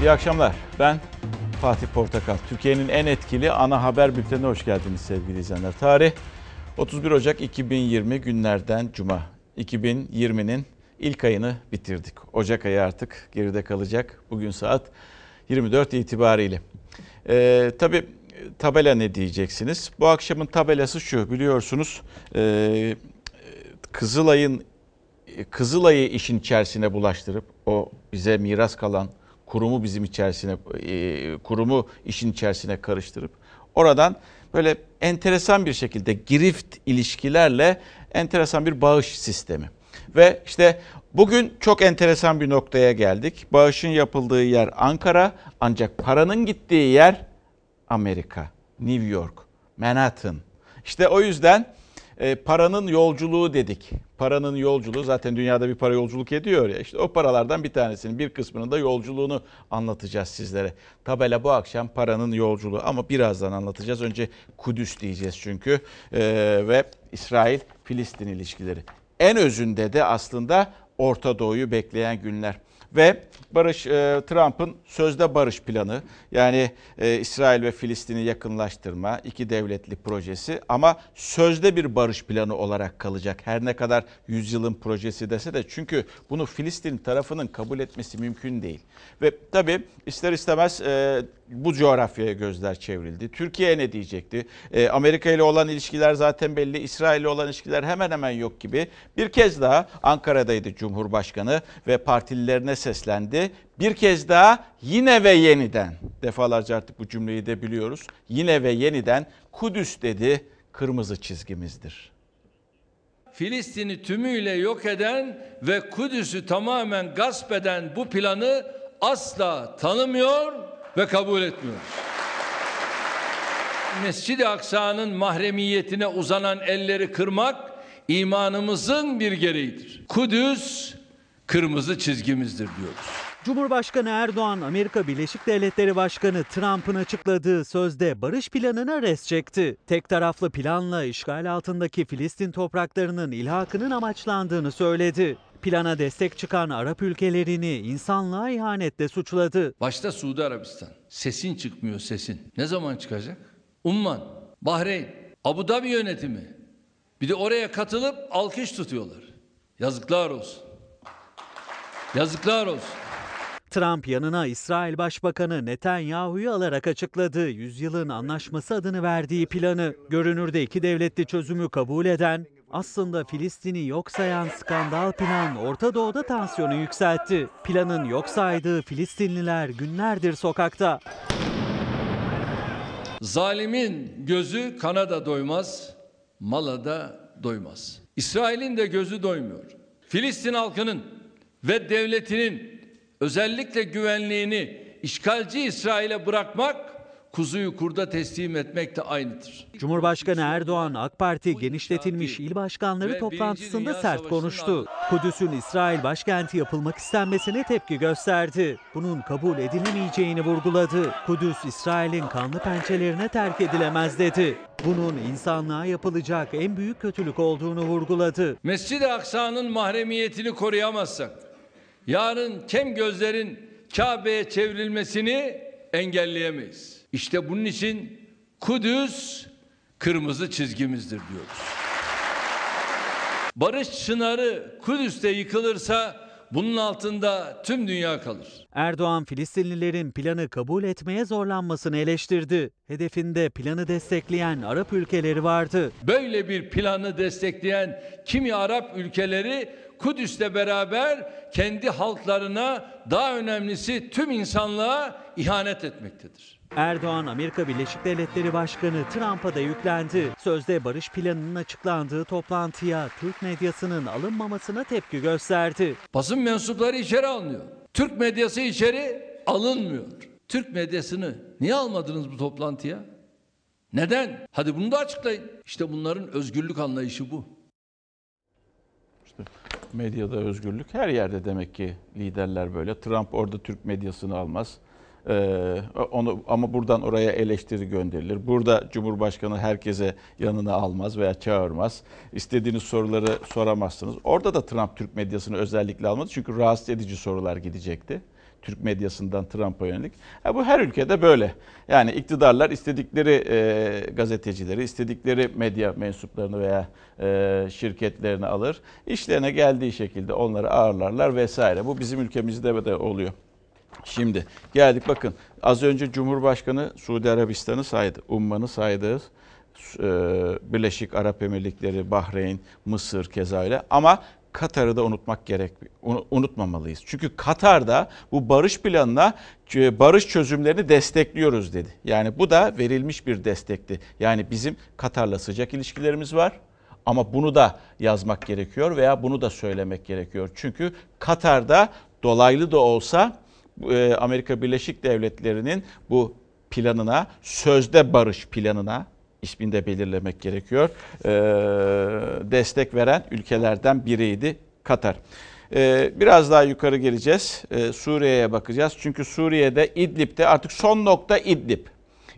İyi akşamlar. Ben Fatih Portakal. Türkiye'nin en etkili ana haber bültenine hoş geldiniz sevgili izleyenler. Tarih 31 Ocak 2020 günlerden Cuma. 2020'nin ilk ayını bitirdik. Ocak ayı artık geride kalacak. Bugün saat 24 itibariyle. Ee, tabii tabela ne diyeceksiniz? Bu akşamın tabelası şu biliyorsunuz. E, Kızılay'ın Kızılay'ı işin içerisine bulaştırıp o bize miras kalan kurumu bizim içerisine e, kurumu işin içerisine karıştırıp oradan böyle enteresan bir şekilde girift ilişkilerle enteresan bir bağış sistemi. Ve işte bugün çok enteresan bir noktaya geldik. Bağışın yapıldığı yer Ankara ancak paranın gittiği yer Amerika, New York, Manhattan. İşte o yüzden e, paranın yolculuğu dedik. Paranın yolculuğu zaten dünyada bir para yolculuk ediyor ya. İşte o paralardan bir tanesinin bir kısmının da yolculuğunu anlatacağız sizlere. Tabela bu akşam paranın yolculuğu ama birazdan anlatacağız. Önce Kudüs diyeceğiz çünkü e, ve İsrail-Filistin ilişkileri. En özünde de aslında Orta Doğu'yu bekleyen günler ve Barış e, Trump'ın sözde barış planı yani e, İsrail ve Filistin'i yakınlaştırma iki devletli projesi ama sözde bir barış planı olarak kalacak. Her ne kadar yüzyılın projesi dese de çünkü bunu Filistin tarafının kabul etmesi mümkün değil. Ve tabii ister istemez e, bu coğrafyaya gözler çevrildi. Türkiye ne diyecekti? E, Amerika ile olan ilişkiler zaten belli. İsrail ile olan ilişkiler hemen hemen yok gibi. Bir kez daha Ankara'daydı Cumhurbaşkanı ve partililerine seslendi. Bir kez daha yine ve yeniden defalarca artık bu cümleyi de biliyoruz. Yine ve yeniden Kudüs dedi kırmızı çizgimizdir. Filistin'i tümüyle yok eden ve Kudüs'ü tamamen gasp eden bu planı asla tanımıyor ve kabul etmiyor. Mescid-i Aksa'nın mahremiyetine uzanan elleri kırmak imanımızın bir gereğidir. Kudüs kırmızı çizgimizdir diyoruz. Cumhurbaşkanı Erdoğan, Amerika Birleşik Devletleri Başkanı Trump'ın açıkladığı sözde barış planına res çekti. Tek taraflı planla işgal altındaki Filistin topraklarının ilhakının amaçlandığını söyledi. Plana destek çıkan Arap ülkelerini insanlığa ihanetle suçladı. Başta Suudi Arabistan. Sesin çıkmıyor sesin. Ne zaman çıkacak? Umman, Bahreyn, Abu Dhabi yönetimi. Bir de oraya katılıp alkış tutuyorlar. Yazıklar olsun. Yazıklar olsun. Trump yanına İsrail Başbakanı Netanyahu'yu alarak açıkladı. Yüzyılın anlaşması adını verdiği planı. Görünürde iki devletli çözümü kabul eden, aslında Filistin'i yok sayan skandal plan Orta Doğu'da tansiyonu yükseltti. Planın yok saydığı Filistinliler günlerdir sokakta. Zalimin gözü kana da doymaz, mala da doymaz. İsrail'in de gözü doymuyor. Filistin halkının ve devletinin özellikle güvenliğini işgalci İsrail'e bırakmak kuzuyu kurda teslim etmek de aynıdır. Cumhurbaşkanı Erdoğan AK Parti genişletilmiş il başkanları toplantısında sert konuştu. Kudüs'ün İsrail başkenti yapılmak istenmesine tepki gösterdi. Bunun kabul edilemeyeceğini vurguladı. Kudüs İsrail'in kanlı pençelerine terk edilemez dedi. Bunun insanlığa yapılacak en büyük kötülük olduğunu vurguladı. Mescid-i Aksa'nın mahremiyetini koruyamazsak yarın kem gözlerin Kabe'ye çevrilmesini engelleyemeyiz. İşte bunun için Kudüs kırmızı çizgimizdir diyoruz. Barış çınarı Kudüs'te yıkılırsa bunun altında tüm dünya kalır. Erdoğan Filistinlilerin planı kabul etmeye zorlanmasını eleştirdi. Hedefinde planı destekleyen Arap ülkeleri vardı. Böyle bir planı destekleyen kimi Arap ülkeleri Kudüs'le beraber kendi halklarına daha önemlisi tüm insanlığa ihanet etmektedir. Erdoğan, Amerika Birleşik Devletleri Başkanı Trump'a da yüklendi. Sözde barış planının açıklandığı toplantıya Türk medyasının alınmamasına tepki gösterdi. Basın mensupları içeri alınıyor. Türk medyası içeri alınmıyor. Türk medyasını niye almadınız bu toplantıya? Neden? Hadi bunu da açıklayın. İşte bunların özgürlük anlayışı bu. İşte medyada özgürlük her yerde demek ki liderler böyle. Trump orada Türk medyasını almaz. Ee, onu ama buradan oraya eleştiri gönderilir. Burada Cumhurbaşkanı herkese yanına almaz veya çağırmaz. İstediğiniz soruları soramazsınız. Orada da Trump Türk medyasını özellikle almadı. Çünkü rahatsız edici sorular gidecekti. Türk medyasından Trump'a yönelik. Ha, bu her ülkede böyle. Yani iktidarlar istedikleri e, gazetecileri, istedikleri medya mensuplarını veya e, şirketlerini alır. İşlerine geldiği şekilde onları ağırlarlar vesaire. Bu bizim ülkemizde de oluyor. Şimdi geldik bakın az önce Cumhurbaşkanı Suudi Arabistan'ı saydı, Umman'ı saydı. e, Birleşik Arap Emirlikleri, Bahreyn, Mısır keza öyle. Ama Katar'ı da unutmak gerek, unutmamalıyız. Çünkü Katar'da bu barış planına barış çözümlerini destekliyoruz dedi. Yani bu da verilmiş bir destekti. Yani bizim Katar'la sıcak ilişkilerimiz var. Ama bunu da yazmak gerekiyor veya bunu da söylemek gerekiyor. Çünkü Katar'da dolaylı da olsa e, Amerika Birleşik Devletleri'nin bu planına, sözde barış planına ismini de belirlemek gerekiyor. E, destek veren ülkelerden biriydi Katar. E, biraz daha yukarı geleceğiz. Suriye'ye bakacağız. Çünkü Suriye'de İdlib'de artık son nokta İdlib.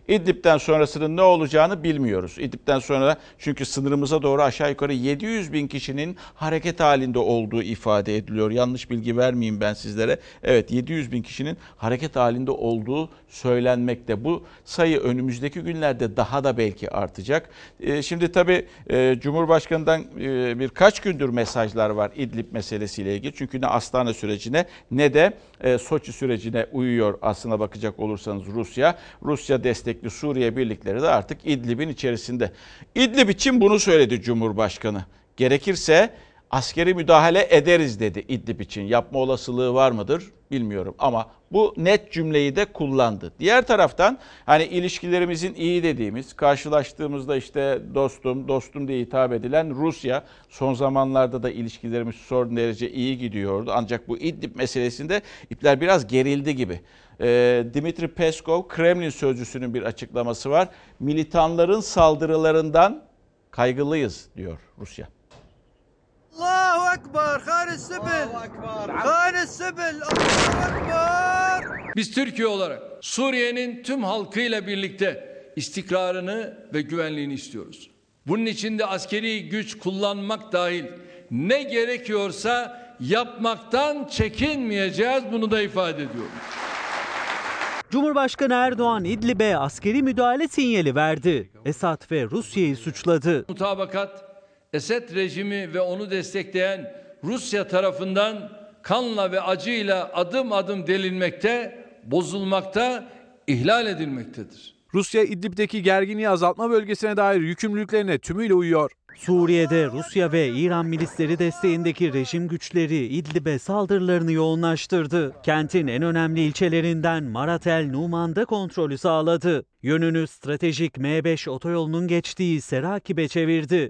İdlib'den sonrasının ne olacağını bilmiyoruz. İdlib'den sonra çünkü sınırımıza doğru aşağı yukarı 700 bin kişinin hareket halinde olduğu ifade ediliyor. Yanlış bilgi vermeyeyim ben sizlere. Evet 700 bin kişinin hareket halinde olduğu söylenmekte. Bu sayı önümüzdeki günlerde daha da belki artacak. Ee, şimdi tabii e, Cumhurbaşkanı'ndan e, birkaç gündür mesajlar var İdlib meselesiyle ilgili. Çünkü ne Astana sürecine ne de e, Soçi sürecine uyuyor aslına bakacak olursanız Rusya. Rusya destekli Suriye birlikleri de artık İdlib'in içerisinde. İdlib için bunu söyledi Cumhurbaşkanı. Gerekirse askeri müdahale ederiz dedi İdlib için. Yapma olasılığı var mıdır bilmiyorum ama bu net cümleyi de kullandı. Diğer taraftan hani ilişkilerimizin iyi dediğimiz, karşılaştığımızda işte dostum, dostum diye hitap edilen Rusya son zamanlarda da ilişkilerimiz son derece iyi gidiyordu. Ancak bu İdlib meselesinde ipler biraz gerildi gibi. Ee, Dimitri Peskov, Kremlin sözcüsünün bir açıklaması var. Militanların saldırılarından kaygılıyız diyor Rusya. Allahu Ekber, Haris Sibil. Haris Sibil, Allahu Ekber. Biz Türkiye olarak Suriye'nin tüm halkıyla birlikte istikrarını ve güvenliğini istiyoruz. Bunun için de askeri güç kullanmak dahil ne gerekiyorsa yapmaktan çekinmeyeceğiz bunu da ifade ediyorum. Cumhurbaşkanı Erdoğan İdlib'e askeri müdahale sinyali verdi. Esad ve Rusya'yı suçladı. Mutabakat Esed rejimi ve onu destekleyen Rusya tarafından kanla ve acıyla adım adım delinmekte, bozulmakta, ihlal edilmektedir. Rusya İdlib'deki gerginliği azaltma bölgesine dair yükümlülüklerine tümüyle uyuyor. Suriye'de Rusya ve İran milisleri desteğindeki rejim güçleri İdlib'e saldırılarını yoğunlaştırdı. Kentin en önemli ilçelerinden Maratel Numan'da kontrolü sağladı. Yönünü stratejik M5 otoyolunun geçtiği Serakib'e çevirdi.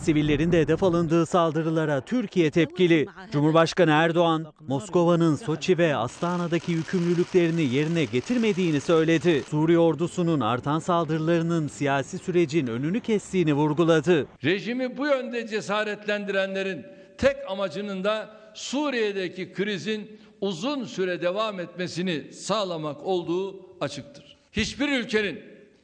Sivillerin de hedef alındığı saldırılara Türkiye tepkili. Cumhurbaşkanı Erdoğan, Moskova'nın Soçi ve Astana'daki yükümlülüklerini yerine getirmediğini söyledi. Suriye ordusunun artan saldırılarının siyasi sürecin önünü kestiğini vurguladı. Rejimi bu yönde cesaretlendirenlerin tek amacının da Suriye'deki krizin uzun süre devam etmesini sağlamak olduğu açıktır. Hiçbir ülkenin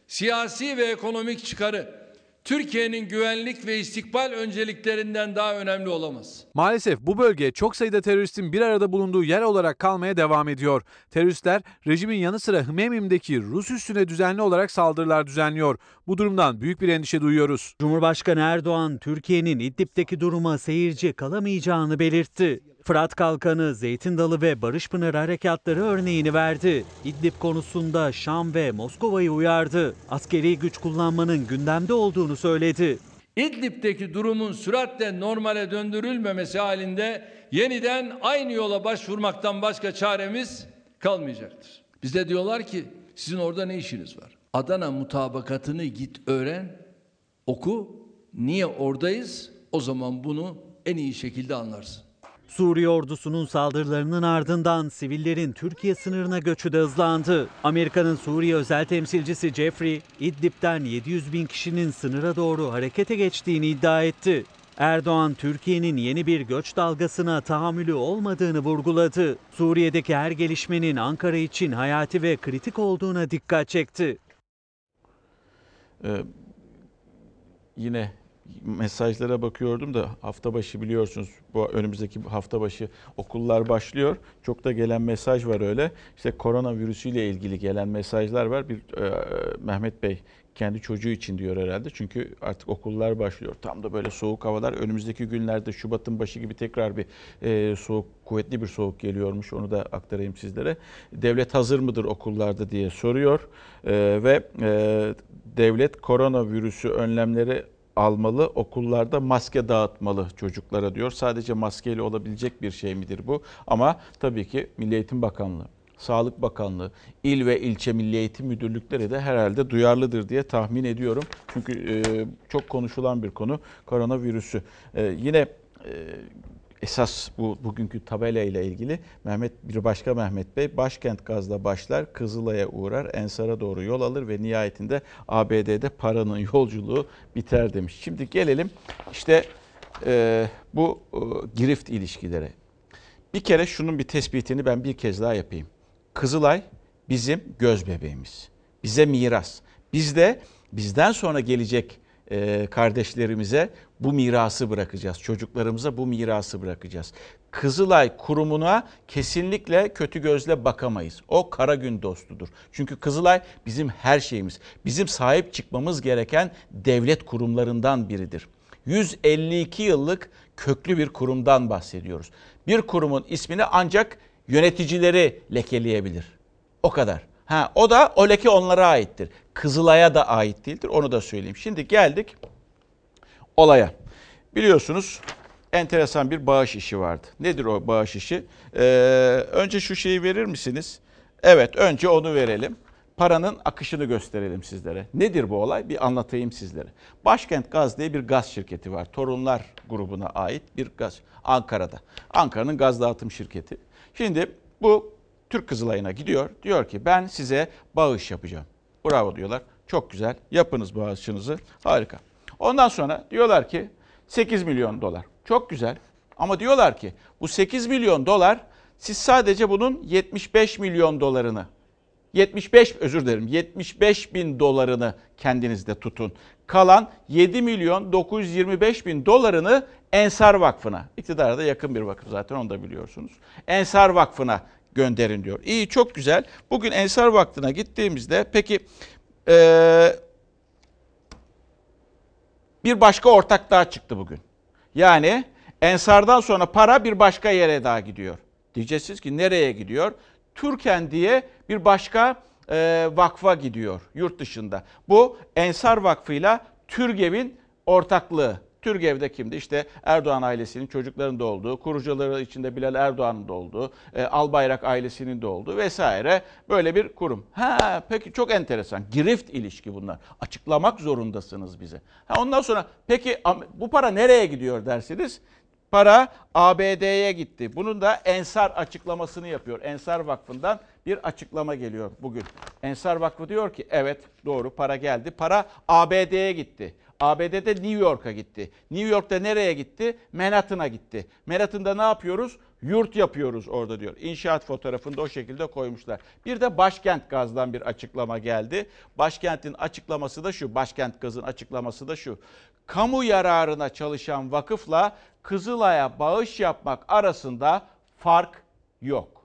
siyasi ve ekonomik çıkarı Türkiye'nin güvenlik ve istikbal önceliklerinden daha önemli olamaz. Maalesef bu bölge çok sayıda teröristin bir arada bulunduğu yer olarak kalmaya devam ediyor. Teröristler rejimin yanı sıra Hmemim'deki Rus üssüne düzenli olarak saldırılar düzenliyor. Bu durumdan büyük bir endişe duyuyoruz. Cumhurbaşkanı Erdoğan, Türkiye'nin İdlib'deki duruma seyirci kalamayacağını belirtti. Fırat Kalkanı, Zeytin Dalı ve Barış Pınarı harekatları örneğini verdi. İdlib konusunda Şam ve Moskova'yı uyardı. Askeri güç kullanmanın gündemde olduğunu söyledi. İdlib'deki durumun süratle normale döndürülmemesi halinde yeniden aynı yola başvurmaktan başka çaremiz kalmayacaktır. Bize diyorlar ki sizin orada ne işiniz var? Adana mutabakatını git öğren, oku. Niye oradayız? O zaman bunu en iyi şekilde anlarsın. Suriye ordusunun saldırılarının ardından sivillerin Türkiye sınırına göçü de hızlandı. Amerika'nın Suriye özel temsilcisi Jeffrey, İdlib'den 700 bin kişinin sınıra doğru harekete geçtiğini iddia etti. Erdoğan, Türkiye'nin yeni bir göç dalgasına tahammülü olmadığını vurguladı. Suriye'deki her gelişmenin Ankara için hayati ve kritik olduğuna dikkat çekti. Ee, yine mesajlara bakıyordum da hafta başı biliyorsunuz bu önümüzdeki hafta başı okullar başlıyor. Çok da gelen mesaj var öyle. İşte koronavirüsüyle ilgili gelen mesajlar var. Bir e, Mehmet Bey kendi çocuğu için diyor herhalde. Çünkü artık okullar başlıyor. Tam da böyle soğuk havalar. Önümüzdeki günlerde Şubat'ın başı gibi tekrar bir e, soğuk, kuvvetli bir soğuk geliyormuş. Onu da aktarayım sizlere. Devlet hazır mıdır okullarda diye soruyor. E, ve e, devlet koronavirüsü önlemleri almalı, okullarda maske dağıtmalı çocuklara diyor. Sadece maskeyle olabilecek bir şey midir bu? Ama tabii ki Milli Eğitim Bakanlığı, Sağlık Bakanlığı, il ve ilçe milli eğitim müdürlükleri de herhalde duyarlıdır diye tahmin ediyorum. Çünkü e, çok konuşulan bir konu koronavirüsü. E, yine e, esas bu bugünkü tabela ile ilgili Mehmet bir başka Mehmet Bey başkent gazla başlar, Kızılay'a uğrar, Ensar'a doğru yol alır ve nihayetinde ABD'de paranın yolculuğu biter demiş. Şimdi gelelim işte e, bu e, girift ilişkileri. Bir kere şunun bir tespitini ben bir kez daha yapayım. Kızılay bizim göz bebeğimiz. Bize miras. Biz de bizden sonra gelecek kardeşlerimize bu mirası bırakacağız. Çocuklarımıza bu mirası bırakacağız. Kızılay kurumuna kesinlikle kötü gözle bakamayız. O kara gün dostudur. Çünkü Kızılay bizim her şeyimiz. Bizim sahip çıkmamız gereken devlet kurumlarından biridir. 152 yıllık köklü bir kurumdan bahsediyoruz. Bir kurumun ismini ancak yöneticileri lekeleyebilir. O kadar. Ha, o da o leke onlara aittir. Kızılay'a da ait değildir. Onu da söyleyeyim. Şimdi geldik olaya. Biliyorsunuz enteresan bir bağış işi vardı. Nedir o bağış işi? Ee, önce şu şeyi verir misiniz? Evet, önce onu verelim. Paranın akışını gösterelim sizlere. Nedir bu olay? Bir anlatayım sizlere. Başkent Gaz diye bir gaz şirketi var. Torunlar grubuna ait bir gaz. Ankara'da. Ankara'nın gaz dağıtım şirketi. Şimdi bu Türk Kızılay'ına gidiyor. Diyor ki ben size bağış yapacağım. Bravo diyorlar. Çok güzel. Yapınız bağışınızı. Harika. Ondan sonra diyorlar ki 8 milyon dolar. Çok güzel. Ama diyorlar ki bu 8 milyon dolar siz sadece bunun 75 milyon dolarını 75 özür dilerim 75 bin dolarını kendinizde tutun. Kalan 7 milyon 925 bin dolarını Ensar Vakfı'na, iktidara da yakın bir vakıf zaten onu da biliyorsunuz. Ensar Vakfı'na gönderin diyor. İyi çok güzel. Bugün Ensar Vakfı'na gittiğimizde peki ee, bir başka ortak daha çıktı bugün. Yani Ensar'dan sonra para bir başka yere daha gidiyor. Diyeceksiniz ki nereye gidiyor? Türken diye bir başka e, vakfa gidiyor yurt dışında. Bu Ensar Vakfı'yla Türgev'in ortaklığı. Türgev'de kimdi? İşte Erdoğan ailesinin çocuklarının da olduğu, kurucuları içinde Bilal Erdoğan'ın da olduğu, e, Albayrak ailesinin de olduğu vesaire böyle bir kurum. Ha peki çok enteresan. Girift ilişki bunlar. Açıklamak zorundasınız bize. Ha ondan sonra peki bu para nereye gidiyor dersiniz? Para ABD'ye gitti. Bunun da Ensar açıklamasını yapıyor. Ensar Vakfı'ndan bir açıklama geliyor bugün. Ensar Vakfı diyor ki evet doğru para geldi. Para ABD'ye gitti. ABD'de New York'a gitti. New York'ta nereye gitti? Manhattan'a gitti. Manhattan'da ne yapıyoruz? Yurt yapıyoruz orada diyor. İnşaat fotoğrafını o şekilde koymuşlar. Bir de Başkent Gaz'dan bir açıklama geldi. Başkent'in açıklaması da şu. Başkent Gaz'ın açıklaması da şu. Kamu yararına çalışan vakıfla Kızılay'a bağış yapmak arasında fark yok.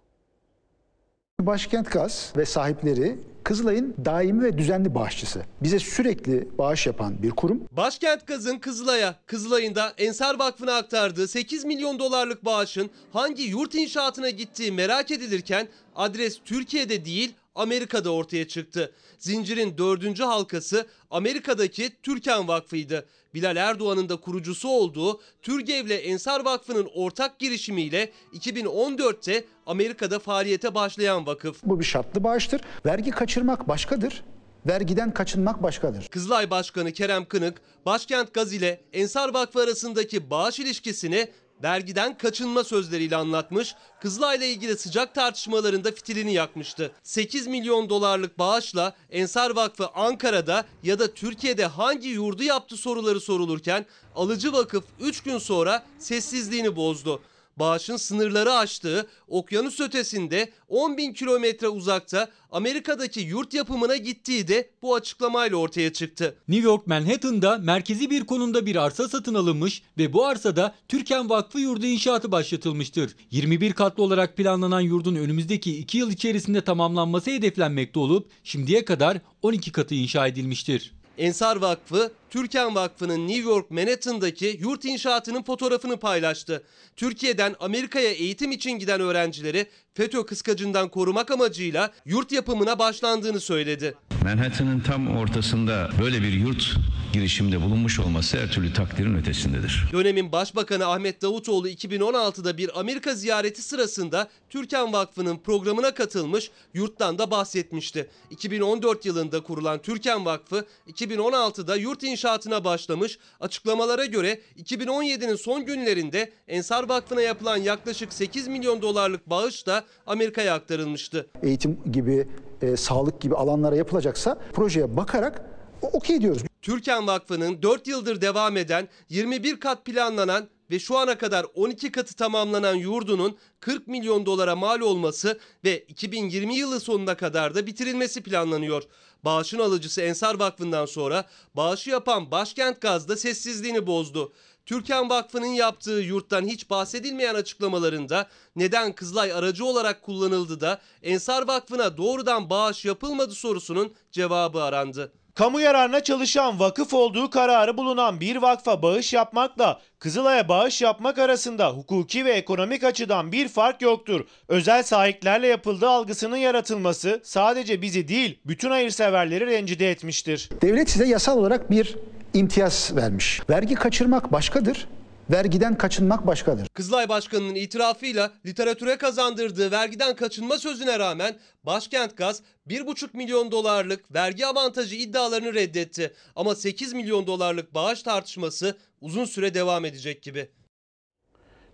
Başkent Gaz ve sahipleri Kızılay'ın daimi ve düzenli bağışçısı. Bize sürekli bağış yapan bir kurum. Başkent Gaz'ın Kızılay'a, Kızılay'ın da Ensar Vakfı'na aktardığı 8 milyon dolarlık bağışın hangi yurt inşaatına gittiği merak edilirken adres Türkiye'de değil Amerika'da ortaya çıktı. Zincirin dördüncü halkası Amerika'daki Türkan Vakfı'ydı. Bilal Erdoğan'ın da kurucusu olduğu Türgev'le Ensar Vakfı'nın ortak girişimiyle 2014'te Amerika'da faaliyete başlayan vakıf. Bu bir şartlı bağıştır. Vergi kaçırmak başkadır. Vergiden kaçınmak başkadır. Kızılay Başkanı Kerem Kınık, Başkent Gaz ile Ensar Vakfı arasındaki bağış ilişkisini vergiden kaçınma sözleriyle anlatmış, Kızılay'la ilgili sıcak tartışmalarında fitilini yakmıştı. 8 milyon dolarlık bağışla Ensar Vakfı Ankara'da ya da Türkiye'de hangi yurdu yaptı soruları sorulurken alıcı vakıf 3 gün sonra sessizliğini bozdu. Bağışın sınırları aştığı okyanus ötesinde 10 bin kilometre uzakta Amerika'daki yurt yapımına gittiği de bu açıklamayla ortaya çıktı. New York Manhattan'da merkezi bir konumda bir arsa satın alınmış ve bu arsada Türkan Vakfı Yurdu inşaatı başlatılmıştır. 21 katlı olarak planlanan yurdun önümüzdeki 2 yıl içerisinde tamamlanması hedeflenmekte olup şimdiye kadar 12 katı inşa edilmiştir. Ensar Vakfı, Türkan Vakfı'nın New York Manhattan'daki yurt inşaatının fotoğrafını paylaştı. Türkiye'den Amerika'ya eğitim için giden öğrencileri FETÖ kıskacından korumak amacıyla yurt yapımına başlandığını söyledi. Manhattan'ın tam ortasında böyle bir yurt girişimde bulunmuş olması her türlü takdirin ötesindedir. Dönemin Başbakanı Ahmet Davutoğlu 2016'da bir Amerika ziyareti sırasında Türkan Vakfı'nın programına katılmış, yurttan da bahsetmişti. 2014 yılında kurulan Türkan Vakfı 2016'da yurt inşaatına başlamış. Açıklamalara göre 2017'nin son günlerinde Ensar Vakfı'na yapılan yaklaşık 8 milyon dolarlık bağış da Amerika'ya aktarılmıştı. Eğitim gibi, e, sağlık gibi alanlara yapılacaksa projeye bakarak okey diyoruz. Türkan Vakfı'nın 4 yıldır devam eden 21 kat planlanan ve şu ana kadar 12 katı tamamlanan yurdunun 40 milyon dolara mal olması ve 2020 yılı sonuna kadar da bitirilmesi planlanıyor. Bağışın alıcısı Ensar Vakfı'ndan sonra bağışı yapan Başkent Gaz da sessizliğini bozdu. Türkan Vakfı'nın yaptığı yurttan hiç bahsedilmeyen açıklamalarında neden Kızılay aracı olarak kullanıldı da Ensar Vakfı'na doğrudan bağış yapılmadı sorusunun cevabı arandı. Kamu yararına çalışan vakıf olduğu kararı bulunan bir vakfa bağış yapmakla Kızılay'a bağış yapmak arasında hukuki ve ekonomik açıdan bir fark yoktur. Özel sahiplerle yapıldığı algısının yaratılması sadece bizi değil bütün hayırseverleri rencide etmiştir. Devlet size yasal olarak bir imtiyaz vermiş. Vergi kaçırmak başkadır, vergiden kaçınmak başkadır. Kızılay Başkanı'nın itirafıyla literatüre kazandırdığı vergiden kaçınma sözüne rağmen Başkent Gaz 1,5 milyon dolarlık vergi avantajı iddialarını reddetti. Ama 8 milyon dolarlık bağış tartışması uzun süre devam edecek gibi.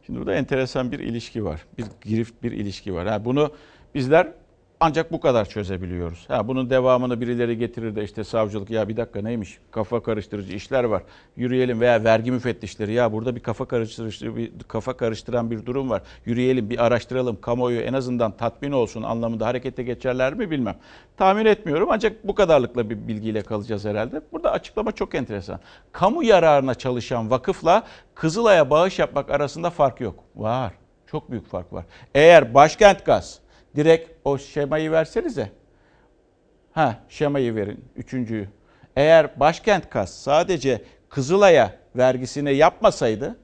Şimdi burada enteresan bir ilişki var. Bir girift bir ilişki var. Ha, bunu bizler ancak bu kadar çözebiliyoruz. Ha, bunun devamını birileri getirir de işte savcılık ya bir dakika neymiş kafa karıştırıcı işler var. Yürüyelim veya vergi müfettişleri ya burada bir kafa karıştırıcı bir kafa karıştıran bir durum var. Yürüyelim bir araştıralım kamuoyu en azından tatmin olsun anlamında harekete geçerler mi bilmem. Tahmin etmiyorum ancak bu kadarlıkla bir bilgiyle kalacağız herhalde. Burada açıklama çok enteresan. Kamu yararına çalışan vakıfla Kızılay'a bağış yapmak arasında fark yok. Var. Çok büyük fark var. Eğer Başkent Gaz direkt o şemayı versenize. Ha şemayı verin. Üçüncüyü. Eğer Başkent Gaz sadece Kızılay'a vergisini yapmasaydı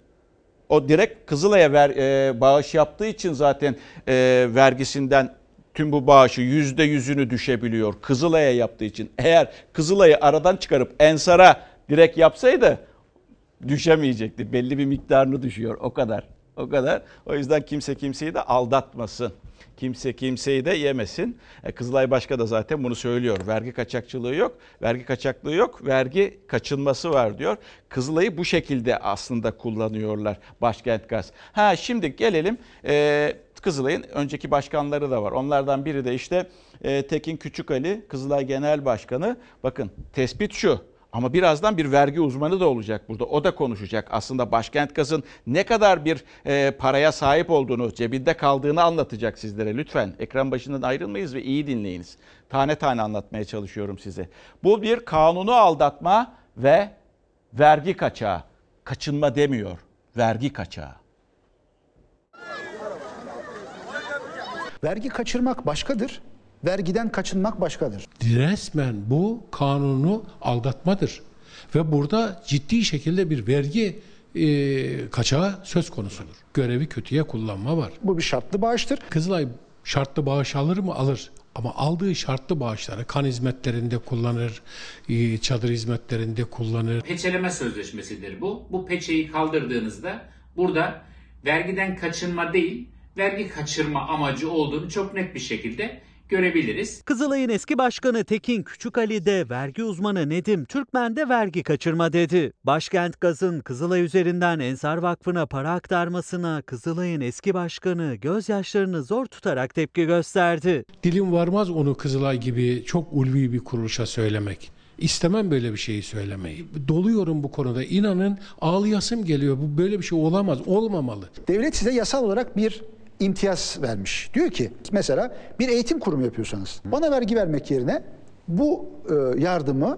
o direkt Kızılay'a ver, e, bağış yaptığı için zaten e, vergisinden tüm bu bağışı yüzde yüzünü düşebiliyor. Kızılay'a yaptığı için. Eğer Kızılay'ı aradan çıkarıp Ensar'a direkt yapsaydı düşemeyecekti. Belli bir miktarını düşüyor. O kadar. O kadar. O yüzden kimse kimseyi de aldatmasın. Kimse kimseyi de yemesin. E, Kızılay Başka da zaten bunu söylüyor. Vergi kaçakçılığı yok. Vergi kaçaklığı yok. Vergi kaçınması var diyor. Kızılay'ı bu şekilde aslında kullanıyorlar Başkent Gaz. Ha şimdi gelelim e, Kızılay'ın önceki başkanları da var. Onlardan biri de işte e, Tekin Küçükali Kızılay Genel Başkanı. Bakın tespit şu. Ama birazdan bir vergi uzmanı da olacak burada. O da konuşacak. Aslında Başkent Gaz'ın ne kadar bir e, paraya sahip olduğunu, cebinde kaldığını anlatacak sizlere. Lütfen ekran başından ayrılmayız ve iyi dinleyiniz. Tane tane anlatmaya çalışıyorum size. Bu bir kanunu aldatma ve vergi kaçağı. Kaçınma demiyor. Vergi kaçağı. Vergi kaçırmak başkadır, vergiden kaçınmak başkadır. Resmen bu kanunu aldatmadır. Ve burada ciddi şekilde bir vergi e, kaçağı söz konusudur. Görevi kötüye kullanma var. Bu bir şartlı bağıştır. Kızılay şartlı bağış alır mı? Alır. Ama aldığı şartlı bağışları kan hizmetlerinde kullanır, e, çadır hizmetlerinde kullanır. Peçeleme sözleşmesidir bu. Bu peçeyi kaldırdığınızda burada vergiden kaçınma değil, vergi kaçırma amacı olduğunu çok net bir şekilde görebiliriz. Kızılay'ın eski başkanı Tekin Küçükali de vergi uzmanı Nedim Türkmen de vergi kaçırma dedi. Başkent Gaz'ın Kızılay üzerinden Ensar Vakfı'na para aktarmasına Kızılay'ın eski başkanı gözyaşlarını zor tutarak tepki gösterdi. Dilim varmaz onu Kızılay gibi çok ulvi bir kuruluşa söylemek. İstemem böyle bir şeyi söylemeyi. Doluyorum bu konuda. İnanın ağlayasım geliyor. Bu böyle bir şey olamaz, olmamalı. Devlet size yasal olarak bir imtiyaz vermiş. Diyor ki mesela bir eğitim kurumu yapıyorsanız bana vergi vermek yerine bu e, yardımı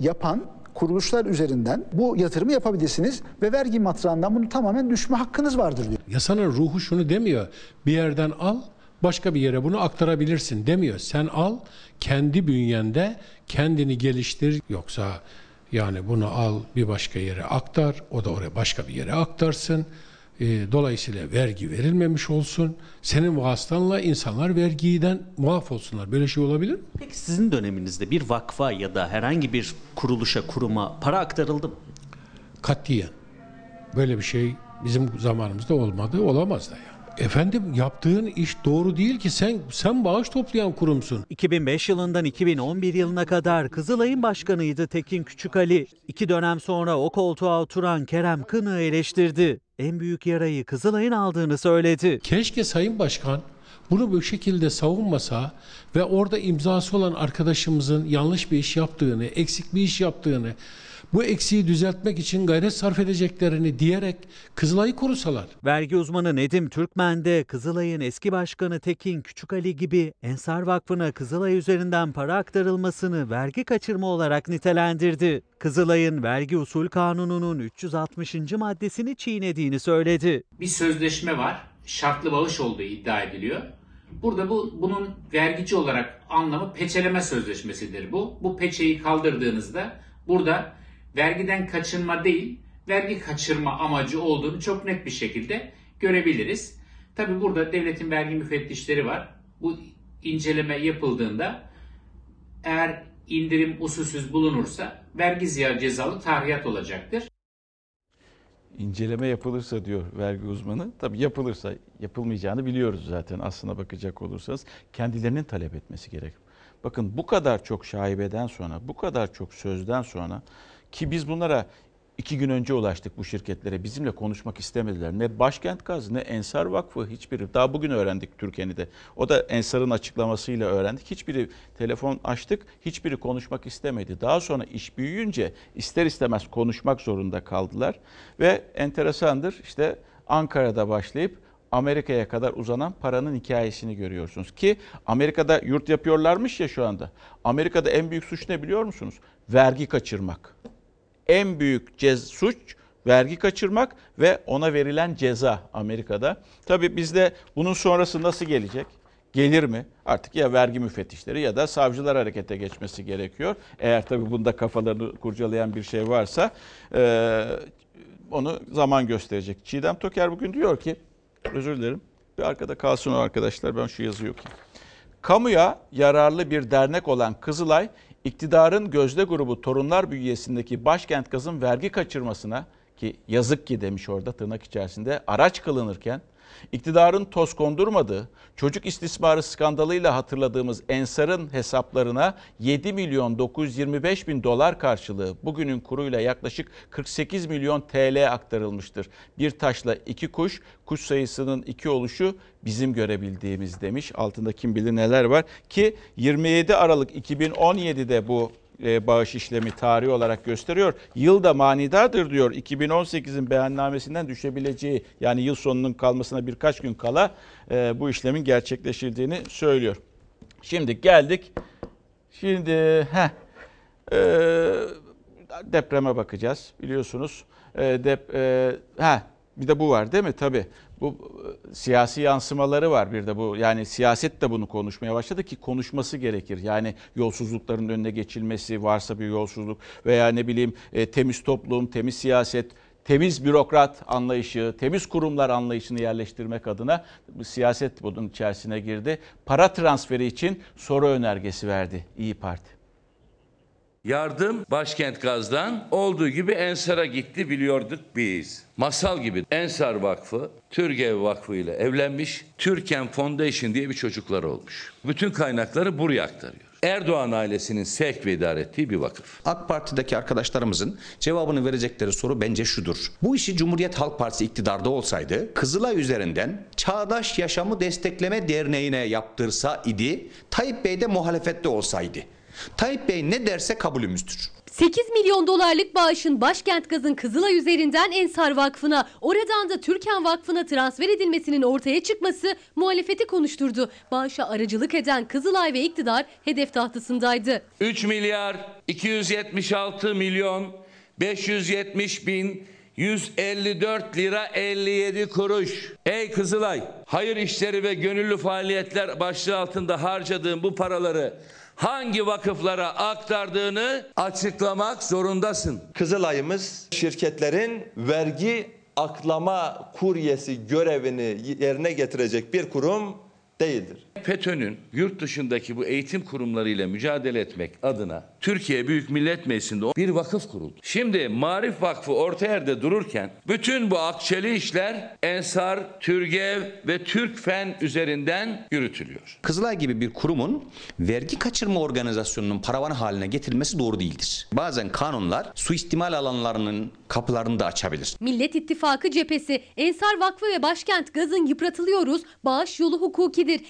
yapan kuruluşlar üzerinden bu yatırımı yapabilirsiniz ve vergi matrağından bunu tamamen düşme hakkınız vardır diyor. Yasanın ruhu şunu demiyor. Bir yerden al, başka bir yere bunu aktarabilirsin demiyor. Sen al, kendi bünyende kendini geliştir. Yoksa yani bunu al bir başka yere aktar, o da oraya başka bir yere aktarsın. E, dolayısıyla vergi verilmemiş olsun. Senin vasıtanla insanlar vergiden muaf olsunlar. Böyle şey olabilir mi? Peki sizin döneminizde bir vakfa ya da herhangi bir kuruluşa, kuruma para aktarıldı mı? Katiyen. Böyle bir şey bizim zamanımızda olmadı, olamaz da yani. Efendim yaptığın iş doğru değil ki sen sen bağış toplayan kurumsun. 2005 yılından 2011 yılına kadar Kızılay'ın başkanıydı Tekin Küçükali. İki dönem sonra o koltuğa oturan Kerem Kınık'ı eleştirdi. En büyük yarayı Kızılay'ın aldığını söyledi. Keşke Sayın Başkan bunu bu şekilde savunmasa ve orada imzası olan arkadaşımızın yanlış bir iş yaptığını, eksik bir iş yaptığını, bu eksiği düzeltmek için gayret sarf edeceklerini diyerek Kızılay'ı korusalar. Vergi uzmanı Nedim Türkmen de Kızılay'ın eski başkanı Tekin Küçükali gibi Ensar Vakfı'na Kızılay üzerinden para aktarılmasını vergi kaçırma olarak nitelendirdi. Kızılay'ın vergi usul kanununun 360. maddesini çiğnediğini söyledi. Bir sözleşme var. Şartlı bağış olduğu iddia ediliyor. Burada bu bunun vergici olarak anlamı peçeleme sözleşmesidir bu. Bu peçeyi kaldırdığınızda burada vergiden kaçınma değil, vergi kaçırma amacı olduğunu çok net bir şekilde görebiliriz. Tabi burada devletin vergi müfettişleri var. Bu inceleme yapıldığında eğer indirim usulsüz bulunursa vergi ziyaret cezalı tarihiyat olacaktır. İnceleme yapılırsa diyor vergi uzmanı. Tabii yapılırsa yapılmayacağını biliyoruz zaten aslına bakacak olursanız. Kendilerinin talep etmesi gerek. Bakın bu kadar çok şaibeden sonra, bu kadar çok sözden sonra ki biz bunlara iki gün önce ulaştık bu şirketlere. Bizimle konuşmak istemediler. Ne Başkent Gaz ne Ensar Vakfı hiçbiri. Daha bugün öğrendik Türkiye'ni de. O da Ensar'ın açıklamasıyla öğrendik. Hiçbiri telefon açtık. Hiçbiri konuşmak istemedi. Daha sonra iş büyüyünce ister istemez konuşmak zorunda kaldılar. Ve enteresandır işte Ankara'da başlayıp Amerika'ya kadar uzanan paranın hikayesini görüyorsunuz. Ki Amerika'da yurt yapıyorlarmış ya şu anda. Amerika'da en büyük suç ne biliyor musunuz? Vergi kaçırmak. En büyük cez suç vergi kaçırmak ve ona verilen ceza Amerika'da. Tabii bizde bunun sonrası nasıl gelecek? Gelir mi? Artık ya vergi müfettişleri ya da savcılar harekete geçmesi gerekiyor. Eğer tabii bunda kafalarını kurcalayan bir şey varsa e, onu zaman gösterecek. Çiğdem Toker bugün diyor ki Özür dilerim. Bir arkada kalsın o arkadaşlar. Ben şu yazıyı okuyayım. Kamuya yararlı bir dernek olan Kızılay, iktidarın gözde grubu Torunlar bünyesindeki Başkent Gaz'ın vergi kaçırmasına ki yazık ki demiş orada tırnak içerisinde araç kılınırken iktidarın toz kondurmadığı, çocuk istismarı skandalıyla hatırladığımız Ensar'ın hesaplarına 7 milyon 925 bin dolar karşılığı bugünün kuruyla yaklaşık 48 milyon TL aktarılmıştır. Bir taşla iki kuş, kuş sayısının iki oluşu bizim görebildiğimiz demiş. Altında kim bilir neler var ki 27 Aralık 2017'de bu e, bağış işlemi tarihi olarak gösteriyor. Yıl da manidardır diyor. 2018'in beyannamesinden düşebileceği yani yıl sonunun kalmasına birkaç gün kala e, bu işlemin gerçekleşildiğini söylüyor. Şimdi geldik. Şimdi heh, e, depreme bakacağız biliyorsunuz. E, dep, e, bir de bu var değil mi? Tabii. Bu siyasi yansımaları var bir de bu. Yani siyaset de bunu konuşmaya başladı ki konuşması gerekir. Yani yolsuzlukların önüne geçilmesi varsa bir yolsuzluk veya ne bileyim e, temiz toplum, temiz siyaset, temiz bürokrat anlayışı, temiz kurumlar anlayışını yerleştirmek adına siyaset bunun içerisine girdi. Para transferi için soru önergesi verdi İyi Parti. Yardım başkent gazdan olduğu gibi Ensar'a gitti biliyorduk biz. Masal gibi Ensar Vakfı Türgev Vakfı ile evlenmiş. Türken Foundation diye bir çocuklar olmuş. Bütün kaynakları buraya aktarıyor. Erdoğan ailesinin sevk ve idare ettiği bir vakıf. AK Parti'deki arkadaşlarımızın cevabını verecekleri soru bence şudur. Bu işi Cumhuriyet Halk Partisi iktidarda olsaydı Kızılay üzerinden Çağdaş Yaşamı Destekleme Derneği'ne yaptırsa idi Tayyip Bey de muhalefette olsaydı. Tayyip Bey ne derse kabulümüzdür. 8 milyon dolarlık bağışın Başkent Gaz'ın Kızılay üzerinden Ensar Vakfı'na, oradan da Türkan Vakfı'na transfer edilmesinin ortaya çıkması muhalefeti konuşturdu. Bağışa aracılık eden Kızılay ve iktidar hedef tahtasındaydı. 3 milyar 276 milyon 570 bin 154 lira 57 kuruş. Ey Kızılay, hayır işleri ve gönüllü faaliyetler başlığı altında harcadığın bu paraları hangi vakıflara aktardığını açıklamak zorundasın. Kızılay'ımız şirketlerin vergi aklama kuryesi görevini yerine getirecek bir kurum değildir. FETÖ'nün yurt dışındaki bu eğitim kurumlarıyla mücadele etmek adına Türkiye Büyük Millet Meclisi'nde bir vakıf kuruldu. Şimdi Marif Vakfı orta yerde dururken bütün bu akçeli işler Ensar, Türgev ve Türkfen üzerinden yürütülüyor. Kızılay gibi bir kurumun vergi kaçırma organizasyonunun paravan haline getirilmesi doğru değildir. Bazen kanunlar suistimal alanlarının kapılarını da açabilir. Millet İttifakı cephesi Ensar Vakfı ve Başkent Gaz'ın yıpratılıyoruz, bağış yolu hukukidir.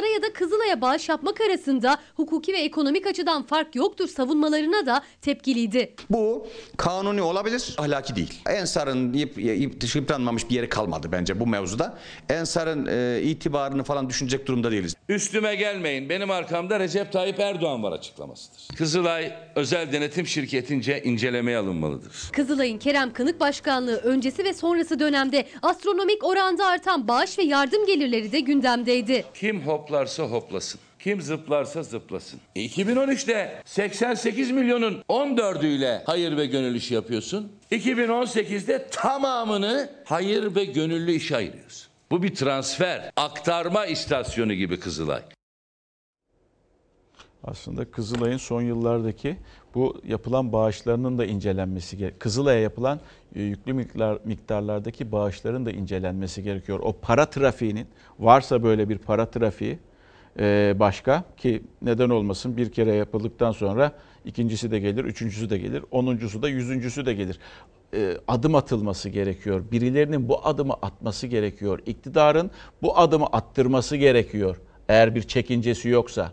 Ensar'a ya da Kızılay'a bağış yapmak arasında hukuki ve ekonomik açıdan fark yoktur savunmalarına da tepkiliydi. Bu kanuni olabilir, ahlaki değil. Ensar'ın yıp, yıp, yıpranmamış bir yeri kalmadı bence bu mevzuda. Ensar'ın e, itibarını falan düşünecek durumda değiliz. Üstüme gelmeyin benim arkamda Recep Tayyip Erdoğan var açıklamasıdır. Kızılay özel denetim şirketince incelemeye alınmalıdır. Kızılay'ın Kerem Kınık Başkanlığı öncesi ve sonrası dönemde astronomik oranda artan bağış ve yardım gelirleri de gündemdeydi. Kim hoplarsa hoplasın. Kim zıplarsa zıplasın. 2013'te 88 milyonun 14'üyle hayır ve gönüllü iş yapıyorsun. 2018'de tamamını hayır ve gönüllü işe ayırıyorsun. Bu bir transfer, aktarma istasyonu gibi Kızılay. Aslında Kızılay'ın son yıllardaki bu yapılan bağışlarının da incelenmesi gerekiyor. Kızılay'a yapılan e, yüklü miktar, miktarlardaki bağışların da incelenmesi gerekiyor. O para trafiğinin varsa böyle bir para trafiği e, başka ki neden olmasın bir kere yapıldıktan sonra ikincisi de gelir, üçüncüsü de gelir, onuncusu da yüzüncüsü de gelir. E, adım atılması gerekiyor. Birilerinin bu adımı atması gerekiyor. İktidarın bu adımı attırması gerekiyor. Eğer bir çekincesi yoksa.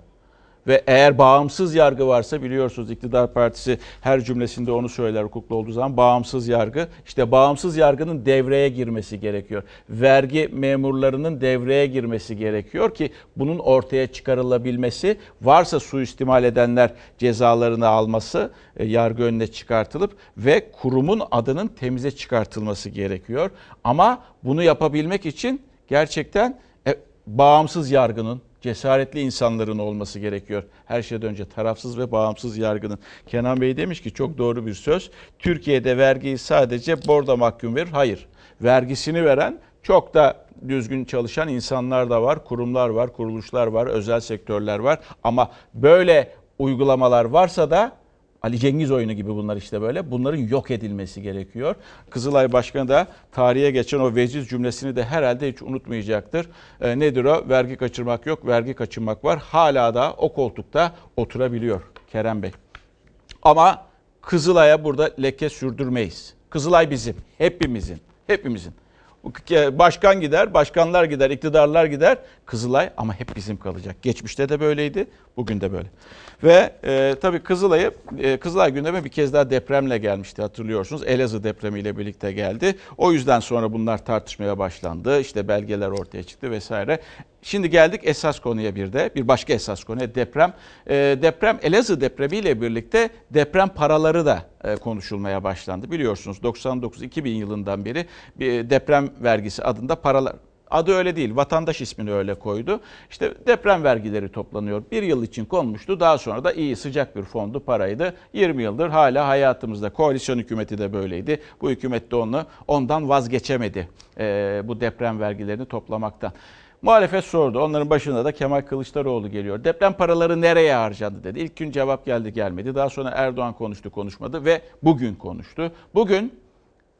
Ve eğer bağımsız yargı varsa biliyorsunuz iktidar partisi her cümlesinde onu söyler hukuklu olduğu zaman bağımsız yargı. işte bağımsız yargının devreye girmesi gerekiyor. Vergi memurlarının devreye girmesi gerekiyor ki bunun ortaya çıkarılabilmesi varsa suistimal edenler cezalarını alması e, yargı önüne çıkartılıp ve kurumun adının temize çıkartılması gerekiyor. Ama bunu yapabilmek için gerçekten e, bağımsız yargının cesaretli insanların olması gerekiyor. Her şeyden önce tarafsız ve bağımsız yargının. Kenan Bey demiş ki çok doğru bir söz. Türkiye'de vergiyi sadece borda mahkum verir. Hayır. Vergisini veren çok da düzgün çalışan insanlar da var, kurumlar var, kuruluşlar var, özel sektörler var. Ama böyle uygulamalar varsa da Ali Cengiz oyunu gibi bunlar işte böyle. Bunların yok edilmesi gerekiyor. Kızılay Başkanı da tarihe geçen o veciz cümlesini de herhalde hiç unutmayacaktır. E, nedir o? Vergi kaçırmak yok, vergi kaçırmak var. Hala da o koltukta oturabiliyor Kerem Bey. Ama Kızılay'a burada leke sürdürmeyiz. Kızılay bizim, hepimizin, hepimizin. Başkan gider, başkanlar gider, iktidarlar gider. Kızılay ama hep bizim kalacak. Geçmişte de böyleydi, bugün de böyle. Ve e, tabii Kızılay'ı, e, Kızılay gündeme bir kez daha depremle gelmişti hatırlıyorsunuz. Elazığ depremiyle birlikte geldi. O yüzden sonra bunlar tartışmaya başlandı. İşte belgeler ortaya çıktı vesaire. Şimdi geldik esas konuya bir de. Bir başka esas konuya deprem. E, deprem Elazığ depremiyle birlikte deprem paraları da e, konuşulmaya başlandı. Biliyorsunuz 99-2000 yılından beri bir deprem vergisi adında paralar Adı öyle değil. Vatandaş ismini öyle koydu. İşte deprem vergileri toplanıyor. Bir yıl için konmuştu. Daha sonra da iyi sıcak bir fondu paraydı. 20 yıldır hala hayatımızda. Koalisyon hükümeti de böyleydi. Bu hükümet de onu ondan vazgeçemedi. Ee, bu deprem vergilerini toplamaktan. Muhalefet sordu. Onların başında da Kemal Kılıçdaroğlu geliyor. Deprem paraları nereye harcandı dedi. İlk gün cevap geldi gelmedi. Daha sonra Erdoğan konuştu konuşmadı ve bugün konuştu. Bugün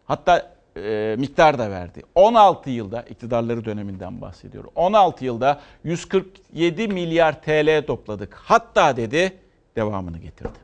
hatta e, miktar da verdi. 16 yılda iktidarları döneminden bahsediyorum. 16 yılda 147 milyar TL topladık. Hatta dedi devamını getirdi.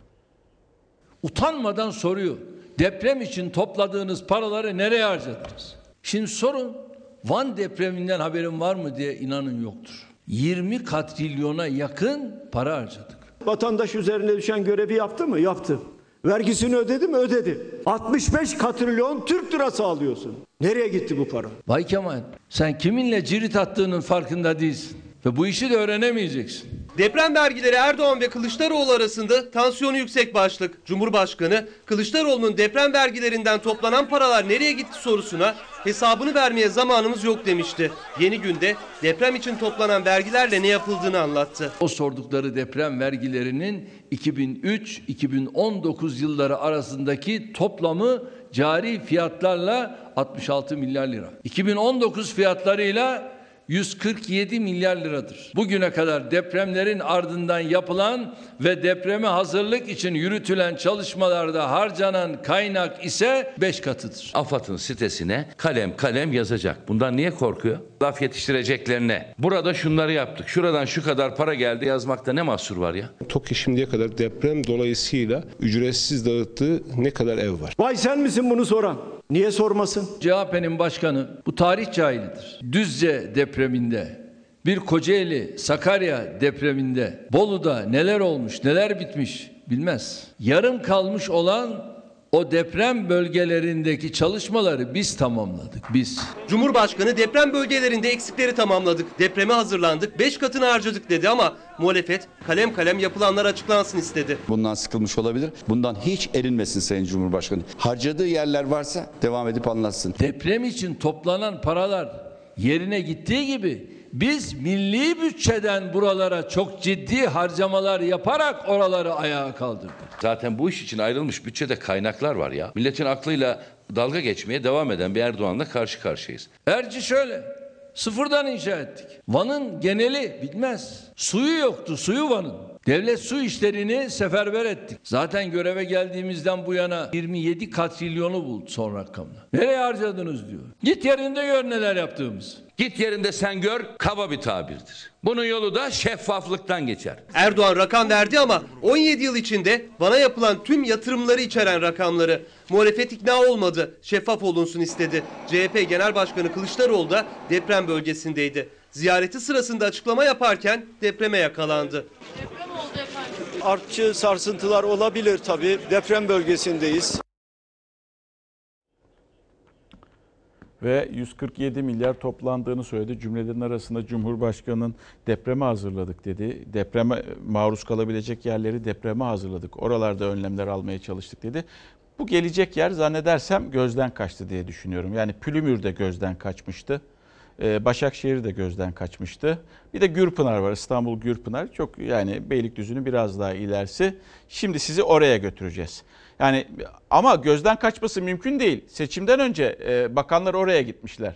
Utanmadan soruyor. Deprem için topladığınız paraları nereye harcadınız? Şimdi sorun Van depreminden haberin var mı diye inanın yoktur. 20 katrilyona yakın para harcadık. Vatandaş üzerine düşen görevi yaptı mı? Yaptı. Vergisini ödedi mi? Ödedi. 65 katrilyon Türk lirası alıyorsun. Nereye gitti bu para? Bay Kemal sen kiminle cirit attığının farkında değilsin. Ve bu işi de öğrenemeyeceksin. Deprem vergileri Erdoğan ve Kılıçdaroğlu arasında tansiyonu yüksek başlık. Cumhurbaşkanı Kılıçdaroğlu'nun deprem vergilerinden toplanan paralar nereye gitti sorusuna hesabını vermeye zamanımız yok demişti. Yeni günde deprem için toplanan vergilerle ne yapıldığını anlattı. O sordukları deprem vergilerinin 2003-2019 yılları arasındaki toplamı cari fiyatlarla 66 milyar lira. 2019 fiyatlarıyla 147 milyar liradır. Bugüne kadar depremlerin ardından yapılan ve depreme hazırlık için yürütülen çalışmalarda harcanan kaynak ise 5 katıdır. AFAD'ın sitesine kalem kalem yazacak. Bundan niye korkuyor? Laf yetiştireceklerine. Burada şunları yaptık. Şuradan şu kadar para geldi yazmakta ne mahsur var ya? TOKİ şimdiye kadar deprem dolayısıyla ücretsiz dağıttığı ne kadar ev var? Vay sen misin bunu soran? Niye sormasın? CHP'nin başkanı bu tarih cahilidir. Düzce depreminde, bir Kocaeli, Sakarya depreminde, Bolu'da neler olmuş, neler bitmiş bilmez. Yarım kalmış olan o deprem bölgelerindeki çalışmaları biz tamamladık, biz. Cumhurbaşkanı deprem bölgelerinde eksikleri tamamladık, depreme hazırlandık, 5 katını harcadık dedi ama muhalefet kalem kalem yapılanlar açıklansın istedi. Bundan sıkılmış olabilir. Bundan hiç erinmesin Sayın Cumhurbaşkanı. Harcadığı yerler varsa devam edip anlatsın. Deprem için toplanan paralar yerine gittiği gibi biz milli bütçeden buralara çok ciddi harcamalar yaparak oraları ayağa kaldırdık. Zaten bu iş için ayrılmış bütçede kaynaklar var ya. Milletin aklıyla dalga geçmeye devam eden bir Erdoğan'la karşı karşıyayız. Erci şöyle. Sıfırdan inşa ettik. Van'ın geneli bitmez. Suyu yoktu, suyu Van'ın. Devlet su işlerini seferber ettik. Zaten göreve geldiğimizden bu yana 27 katrilyonu buldu son rakamla. Nereye harcadınız diyor. Git yerinde gör neler yaptığımız. Git yerinde sen gör kaba bir tabirdir. Bunun yolu da şeffaflıktan geçer. Erdoğan rakam verdi ama 17 yıl içinde bana yapılan tüm yatırımları içeren rakamları. Muhalefet ikna olmadı, şeffaf olunsun istedi. CHP Genel Başkanı Kılıçdaroğlu da deprem bölgesindeydi. Ziyareti sırasında açıklama yaparken depreme yakalandı. Artçı sarsıntılar olabilir tabii. Deprem bölgesindeyiz. Ve 147 milyar toplandığını söyledi. Cümlelerin arasında Cumhurbaşkanı'nın depreme hazırladık dedi. Depreme maruz kalabilecek yerleri depreme hazırladık. Oralarda önlemler almaya çalıştık dedi. Bu gelecek yer zannedersem gözden kaçtı diye düşünüyorum. Yani Pülümür de gözden kaçmıştı. Ee, Başakşehir de gözden kaçmıştı. Bir de Gürpınar var. İstanbul Gürpınar. Çok yani Beylikdüzü'nün biraz daha ilerisi. Şimdi sizi oraya götüreceğiz. Yani ama gözden kaçması mümkün değil. Seçimden önce e, bakanlar oraya gitmişler.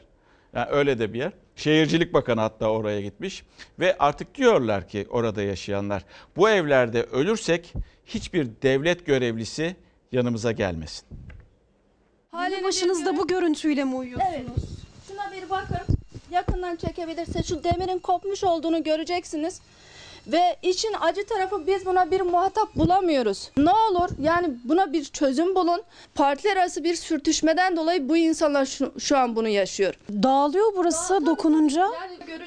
Yani öyle de bir yer. Şehircilik Bakanı hatta oraya gitmiş ve artık diyorlar ki orada yaşayanlar bu evlerde ölürsek hiçbir devlet görevlisi yanımıza gelmesin. Hali başınızda bu görüntüyle mi uyuyorsunuz? Evet. Şuna bir bakın. Yakından çekebilirse şu demirin kopmuş olduğunu göreceksiniz. Ve için acı tarafı biz buna bir muhatap bulamıyoruz. Ne olur yani buna bir çözüm bulun. Partiler arası bir sürtüşmeden dolayı bu insanlar şu, şu an bunu yaşıyor. Dağılıyor burası dokununca.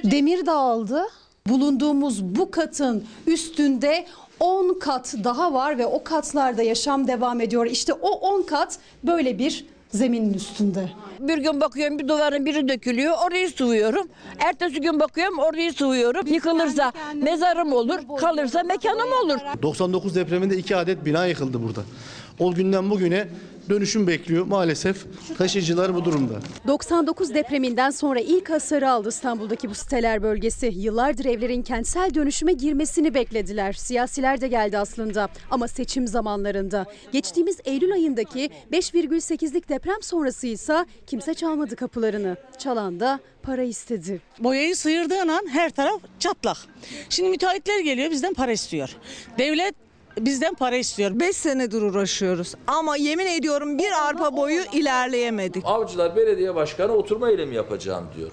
Demir dağıldı. Bulunduğumuz bu katın üstünde 10 kat daha var ve o katlarda yaşam devam ediyor. İşte o 10 kat böyle bir zeminin üstünde. Bir gün bakıyorum bir duvarın biri dökülüyor orayı sıvıyorum. Ertesi gün bakıyorum orayı sıvıyorum. Yıkılırsa mezarım olur kalırsa mekanım olur. 99 depreminde iki adet bina yıkıldı burada. O günden bugüne dönüşüm bekliyor. Maalesef taşıyıcılar bu durumda. 99 depreminden sonra ilk hasarı aldı İstanbul'daki bu siteler bölgesi. Yıllardır evlerin kentsel dönüşüme girmesini beklediler. Siyasiler de geldi aslında ama seçim zamanlarında. Geçtiğimiz Eylül ayındaki 5,8'lik deprem sonrası ise kimse çalmadı kapılarını. Çalan da para istedi. Boyayı sıyırdığın an her taraf çatlak. Şimdi müteahhitler geliyor bizden para istiyor. Devlet bizden para istiyor. 5 senedir uğraşıyoruz ama yemin ediyorum bir arpa boyu ilerleyemedik. Avcılar Belediye Başkanı oturma eylemi yapacağım diyor.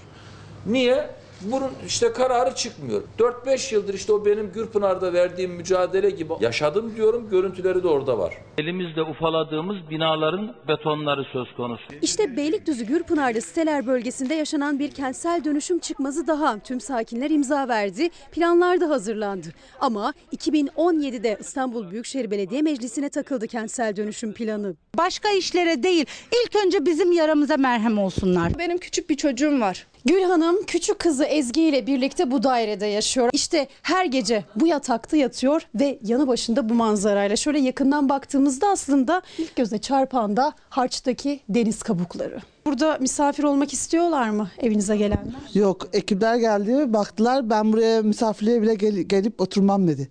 Niye? Bunun işte kararı çıkmıyor. 4-5 yıldır işte o benim Gürpınar'da verdiğim mücadele gibi yaşadım diyorum. Görüntüleri de orada var. Elimizde ufaladığımız binaların betonları söz konusu. İşte Beylikdüzü Gürpınar'da siteler bölgesinde yaşanan bir kentsel dönüşüm çıkmazı daha. Tüm sakinler imza verdi, planlar da hazırlandı. Ama 2017'de İstanbul Büyükşehir Belediye Meclisi'ne takıldı kentsel dönüşüm planı. Başka işlere değil, ilk önce bizim yaramıza merhem olsunlar. Benim küçük bir çocuğum var. Gül Hanım küçük kızı Ezgi ile birlikte bu dairede yaşıyor. İşte her gece bu yatakta yatıyor ve yanı başında bu manzarayla şöyle yakından baktığımızda aslında ilk göze çarpan da harçtaki deniz kabukları. Burada misafir olmak istiyorlar mı evinize gelenler? Yok ekipler geldi baktılar ben buraya misafirliğe bile gel- gelip oturmam dedi.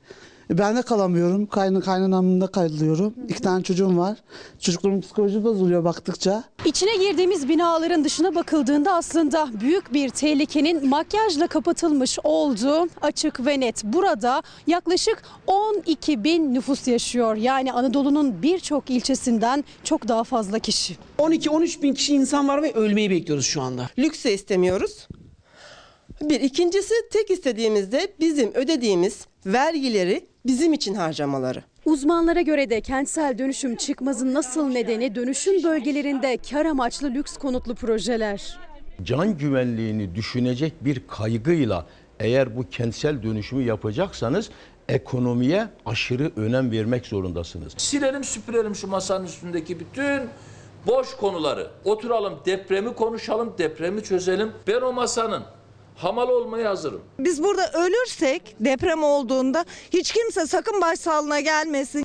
Ben de kalamıyorum. Kaynı kaynanamda kalıyorum. İki tane çocuğum var. Çocukların psikolojisi bozuluyor baktıkça. İçine girdiğimiz binaların dışına bakıldığında aslında büyük bir tehlikenin makyajla kapatılmış olduğu açık ve net. Burada yaklaşık 12 bin nüfus yaşıyor. Yani Anadolu'nun birçok ilçesinden çok daha fazla kişi. 12-13 bin kişi insan var ve ölmeyi bekliyoruz şu anda. Lüks de istemiyoruz. Bir ikincisi tek istediğimiz de bizim ödediğimiz vergileri bizim için harcamaları. Uzmanlara göre de kentsel dönüşüm çıkmazın nasıl nedeni dönüşüm bölgelerinde kar amaçlı lüks konutlu projeler. can güvenliğini düşünecek bir kaygıyla eğer bu kentsel dönüşümü yapacaksanız ekonomiye aşırı önem vermek zorundasınız. Silelim süpürelim şu masanın üstündeki bütün boş konuları. Oturalım depremi konuşalım, depremi çözelim. Ben o masanın hamal olmaya hazırım. Biz burada ölürsek deprem olduğunda hiç kimse sakın başsağlığına gelmesin.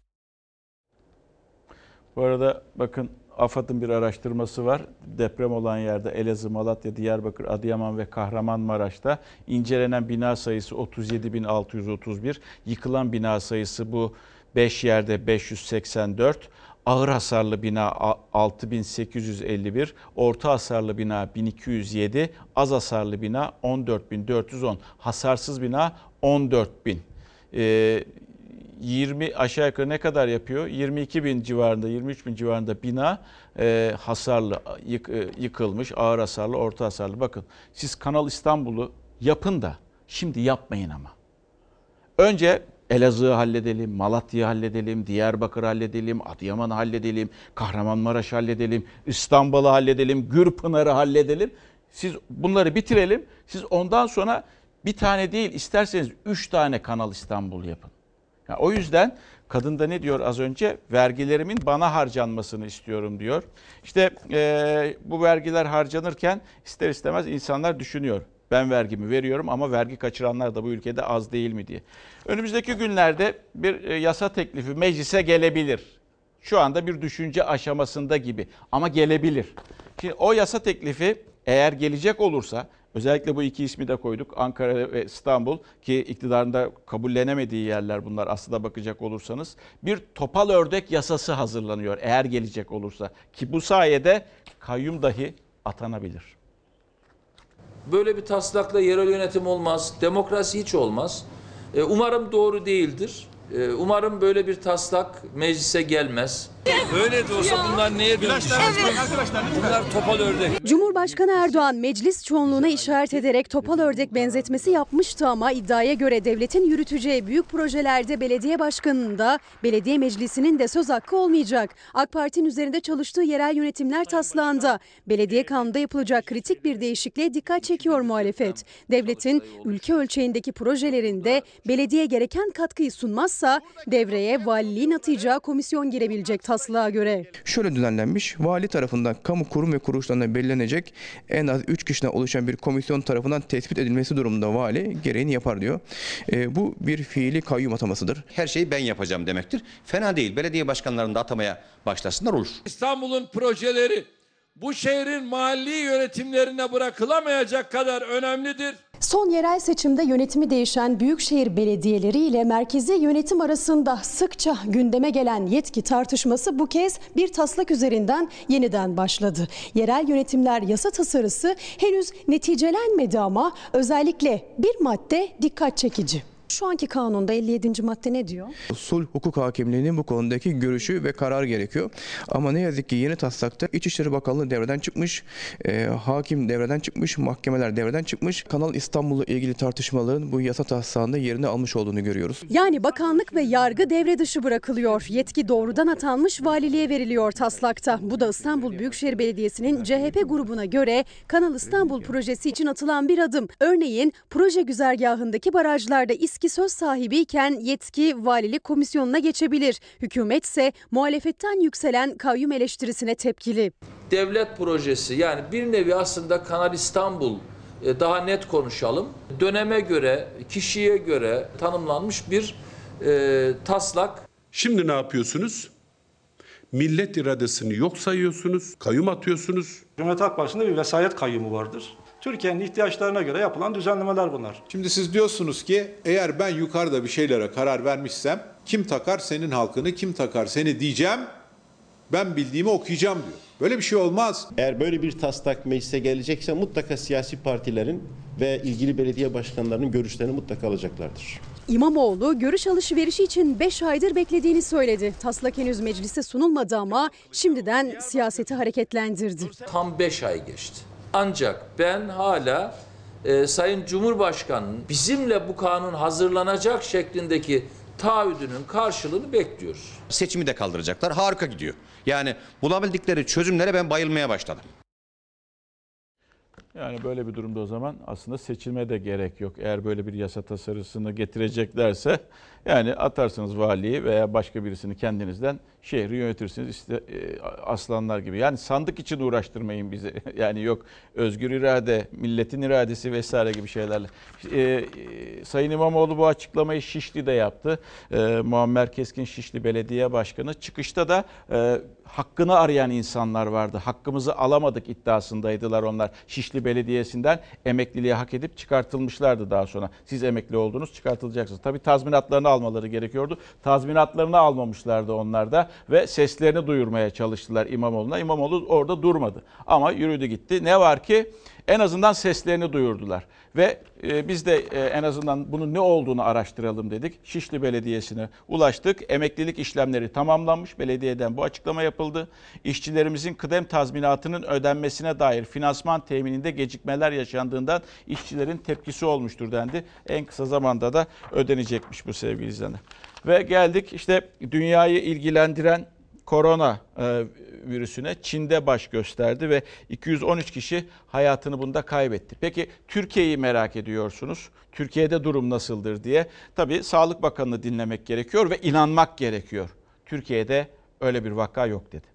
Bu arada bakın AFAD'ın bir araştırması var. Deprem olan yerde Elazığ, Malatya, Diyarbakır, Adıyaman ve Kahramanmaraş'ta incelenen bina sayısı 37.631. Yıkılan bina sayısı bu 5 yerde 584. Ağır hasarlı bina 6851, orta hasarlı bina 1207, az hasarlı bina 14410, hasarsız bina 14000. Ee, 20 aşağı yukarı ne kadar yapıyor? 22 bin civarında, 23 bin civarında bina e, hasarlı, yık, e, yıkılmış, ağır hasarlı, orta hasarlı. Bakın siz Kanal İstanbul'u yapın da şimdi yapmayın ama. Önce Elazığ'ı halledelim, Malatya'yı halledelim, Diyarbakır halledelim, Adıyaman'ı halledelim, Kahramanmaraş halledelim, İstanbul'u halledelim, Gürpınar'ı halledelim. Siz bunları bitirelim. Siz ondan sonra bir tane değil isterseniz üç tane Kanal İstanbul yapın. Yani o yüzden kadın da ne diyor az önce? Vergilerimin bana harcanmasını istiyorum diyor. İşte e, bu vergiler harcanırken ister istemez insanlar düşünüyor. Ben vergimi veriyorum ama vergi kaçıranlar da bu ülkede az değil mi diye. Önümüzdeki günlerde bir e, yasa teklifi meclise gelebilir. Şu anda bir düşünce aşamasında gibi ama gelebilir. Şimdi o yasa teklifi eğer gelecek olursa özellikle bu iki ismi de koyduk. Ankara ve İstanbul ki iktidarında kabullenemediği yerler bunlar aslında bakacak olursanız. Bir topal ördek yasası hazırlanıyor eğer gelecek olursa. Ki bu sayede kayyum dahi atanabilir. Böyle bir taslakla yerel yönetim olmaz, demokrasi hiç olmaz. E, Umarım doğru değildir. E, Umarım böyle bir taslak meclise gelmez. Öyle de olsa bunlar neye dönüşecek? Bunlar topal ördek. Cumhurbaşkanı Erdoğan meclis çoğunluğuna işaret ederek topal ördek benzetmesi yapmıştı ama iddiaya göre devletin yürüteceği büyük projelerde belediye başkanının da belediye meclisinin de söz hakkı olmayacak. AK Parti'nin üzerinde çalıştığı yerel yönetimler taslağında belediye kanunda yapılacak kritik bir değişikliğe dikkat çekiyor muhalefet. Devletin ülke ölçeğindeki projelerinde belediye gereken katkıyı sunmazsa devreye valiliğin atayacağı komisyon girebilecek taslağa göre. Şöyle düzenlenmiş. Vali tarafından kamu kurum ve kuruluşlarına belirlenecek en az 3 kişiden oluşan bir komisyon tarafından tespit edilmesi durumunda vali gereğini yapar diyor. E, bu bir fiili kayyum atamasıdır. Her şeyi ben yapacağım demektir. Fena değil. Belediye başkanlarını da atamaya başlasınlar olur. İstanbul'un projeleri bu şehrin mahalli yönetimlerine bırakılamayacak kadar önemlidir. Son yerel seçimde yönetimi değişen büyükşehir belediyeleri ile merkezi yönetim arasında sıkça gündeme gelen yetki tartışması bu kez bir taslak üzerinden yeniden başladı. Yerel yönetimler yasa tasarısı henüz neticelenmedi ama özellikle bir madde dikkat çekici. Şu anki kanunda 57. madde ne diyor? Sulh hukuk hakimliğinin bu konudaki görüşü ve karar gerekiyor. Ama ne yazık ki yeni taslakta İçişleri Bakanlığı devreden çıkmış, e, hakim devreden çıkmış, mahkemeler devreden çıkmış. Kanal İstanbul'la ilgili tartışmaların bu yasa taslağında yerini almış olduğunu görüyoruz. Yani bakanlık ve yargı devre dışı bırakılıyor. Yetki doğrudan atanmış valiliğe veriliyor taslakta. Bu da İstanbul Büyükşehir Belediyesi'nin CHP grubuna göre Kanal İstanbul projesi için atılan bir adım. Örneğin proje güzergahındaki barajlarda İSKİ söz sahibiyken yetki valilik komisyonuna geçebilir. Hükümet ise muhalefetten yükselen kayyum eleştirisine tepkili. Devlet projesi yani bir nevi aslında Kanal İstanbul e, daha net konuşalım. Döneme göre, kişiye göre tanımlanmış bir e, taslak. Şimdi ne yapıyorsunuz? Millet iradesini yok sayıyorsunuz, kayyum atıyorsunuz. Cumhuriyet Halk Partisi'nde bir vesayet kayyumu vardır. Türkiye'nin ihtiyaçlarına göre yapılan düzenlemeler bunlar. Şimdi siz diyorsunuz ki eğer ben yukarıda bir şeylere karar vermişsem kim takar senin halkını, kim takar seni diyeceğim. Ben bildiğimi okuyacağım diyor. Böyle bir şey olmaz. Eğer böyle bir taslak meclise gelecekse mutlaka siyasi partilerin ve ilgili belediye başkanlarının görüşlerini mutlaka alacaklardır. İmamoğlu görüş alışverişi için 5 aydır beklediğini söyledi. Taslak henüz meclise sunulmadı ama şimdiden siyaseti hareketlendirdi. Tam 5 ay geçti. Ancak ben hala e, Sayın Cumhurbaşkanı'nın bizimle bu kanun hazırlanacak şeklindeki taahhüdünün karşılığını bekliyoruz. Seçimi de kaldıracaklar. Harika gidiyor. Yani bulabildikleri çözümlere ben bayılmaya başladım. Yani böyle bir durumda o zaman aslında seçilme de gerek yok. Eğer böyle bir yasa tasarısını getireceklerse yani atarsınız valiyi veya başka birisini kendinizden şehri yönetirsiniz işte e, aslanlar gibi. Yani sandık için uğraştırmayın bizi. Yani yok özgür irade, milletin iradesi vesaire gibi şeylerle. E, e, Sayın İmamoğlu bu açıklamayı Şişli'de yaptı. E, Muammer Keskin Şişli Belediye Başkanı çıkışta da e, hakkını arayan insanlar vardı. Hakkımızı alamadık iddiasındaydılar onlar. Şişli Belediyesi'nden emekliliği hak edip çıkartılmışlardı daha sonra. Siz emekli oldunuz çıkartılacaksınız. Tabii tazminatlarını almaları gerekiyordu. Tazminatlarını almamışlardı onlar da ve seslerini duyurmaya çalıştılar İmamoğlu'na. İmamoğlu orada durmadı ama yürüdü gitti. Ne var ki en azından seslerini duyurdular. Ve e, biz de e, en azından bunun ne olduğunu araştıralım dedik. Şişli Belediyesi'ne ulaştık. Emeklilik işlemleri tamamlanmış. Belediyeden bu açıklama yapıldı. İşçilerimizin kıdem tazminatının ödenmesine dair finansman temininde gecikmeler yaşandığından işçilerin tepkisi olmuştur dendi. En kısa zamanda da ödenecekmiş bu sevgili izleyenler. Ve geldik işte dünyayı ilgilendiren korona e, virüsüne Çin'de baş gösterdi ve 213 kişi hayatını bunda kaybetti. Peki Türkiye'yi merak ediyorsunuz. Türkiye'de durum nasıldır diye. Tabii Sağlık Bakanı'nı dinlemek gerekiyor ve inanmak gerekiyor. Türkiye'de öyle bir vaka yok dedi.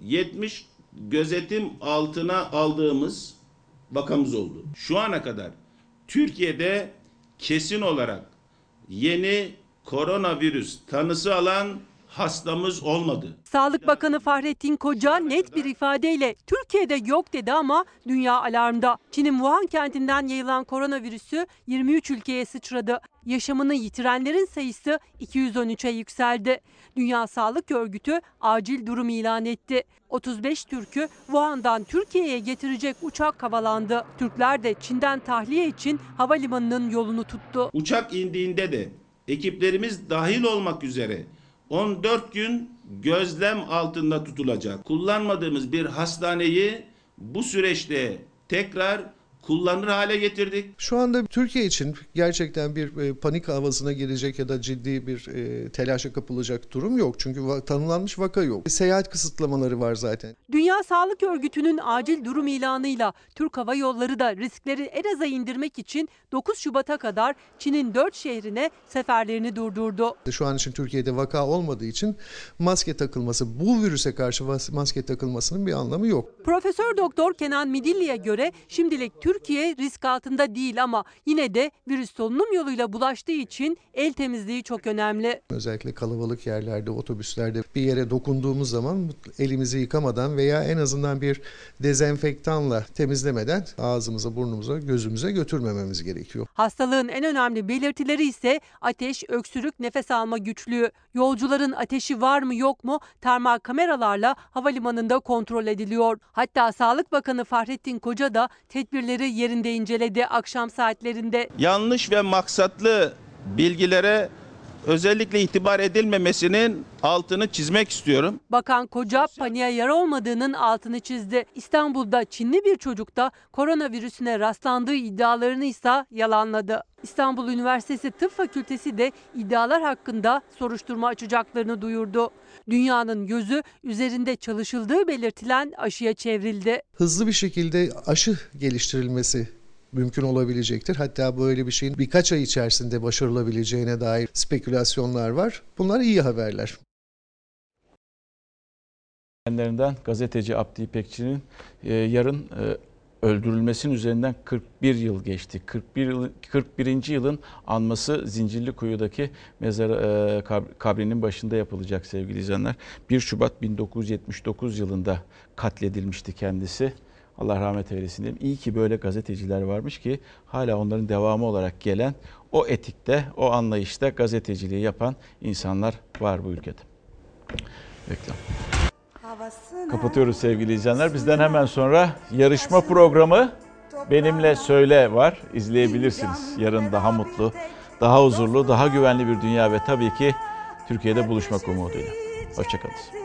70 gözetim altına aldığımız vakamız oldu. Şu ana kadar Türkiye'de kesin olarak yeni koronavirüs tanısı alan hastamız olmadı. Sağlık Bakanı Fahrettin Koca net bir ifadeyle Türkiye'de yok dedi ama dünya alarmda. Çin'in Wuhan kentinden yayılan koronavirüsü 23 ülkeye sıçradı. Yaşamını yitirenlerin sayısı 213'e yükseldi. Dünya Sağlık Örgütü acil durum ilan etti. 35 Türk'ü Wuhan'dan Türkiye'ye getirecek uçak havalandı. Türkler de Çin'den tahliye için havalimanının yolunu tuttu. Uçak indiğinde de ekiplerimiz dahil olmak üzere 14 gün gözlem altında tutulacak. Kullanmadığımız bir hastaneyi bu süreçte tekrar kullanır hale getirdik. Şu anda Türkiye için gerçekten bir e, panik havasına girecek ya da ciddi bir e, telaşa kapılacak durum yok. Çünkü va- tanımlanmış vaka yok. Seyahat kısıtlamaları var zaten. Dünya Sağlık Örgütü'nün acil durum ilanıyla Türk Hava Yolları da riskleri en aza indirmek için 9 Şubat'a kadar Çin'in 4 şehrine seferlerini durdurdu. Şu an için Türkiye'de vaka olmadığı için maske takılması, bu virüse karşı maske takılmasının bir anlamı yok. Profesör Doktor Kenan Midilli'ye göre şimdilik Türkiye risk altında değil ama yine de virüs solunum yoluyla bulaştığı için el temizliği çok önemli. Özellikle kalabalık yerlerde, otobüslerde bir yere dokunduğumuz zaman elimizi yıkamadan veya en azından bir dezenfektanla temizlemeden ağzımıza, burnumuza, gözümüze götürmememiz gerekiyor. Hastalığın en önemli belirtileri ise ateş, öksürük, nefes alma güçlüğü. Yolcuların ateşi var mı yok mu termal kameralarla havalimanında kontrol ediliyor. Hatta Sağlık Bakanı Fahrettin Koca da tedbirleri yerinde inceledi akşam saatlerinde. Yanlış ve maksatlı bilgilere özellikle itibar edilmemesinin altını çizmek istiyorum. Bakan Koca paniğe yer olmadığının altını çizdi. İstanbul'da Çinli bir çocukta koronavirüsüne rastlandığı iddialarını ise yalanladı. İstanbul Üniversitesi Tıp Fakültesi de iddialar hakkında soruşturma açacaklarını duyurdu. Dünyanın gözü üzerinde çalışıldığı belirtilen aşıya çevrildi. Hızlı bir şekilde aşı geliştirilmesi mümkün olabilecektir. Hatta böyle bir şeyin birkaç ay içerisinde başarılabileceğine dair spekülasyonlar var. Bunlar iyi haberler. Kendilerinden gazeteci Abdi İpekçi'nin e, yarın e, öldürülmesinin üzerinden 41 yıl geçti. 41 yıl, 41. yılın anması Zincirlikuyu'daki mezar e, kab- kabrinin başında yapılacak sevgili izleyenler. 1 Şubat 1979 yılında katledilmişti kendisi. Allah rahmet eylesin diyeyim. İyi ki böyle gazeteciler varmış ki hala onların devamı olarak gelen o etikte, o anlayışta gazeteciliği yapan insanlar var bu ülkede. Reklam. Kapatıyoruz sevgili izleyenler. Bizden hemen sonra yarışma programı Benimle Söyle var. İzleyebilirsiniz. Yarın daha mutlu, daha huzurlu, daha güvenli bir dünya ve tabii ki Türkiye'de buluşmak umuduyla. Hoşçakalın.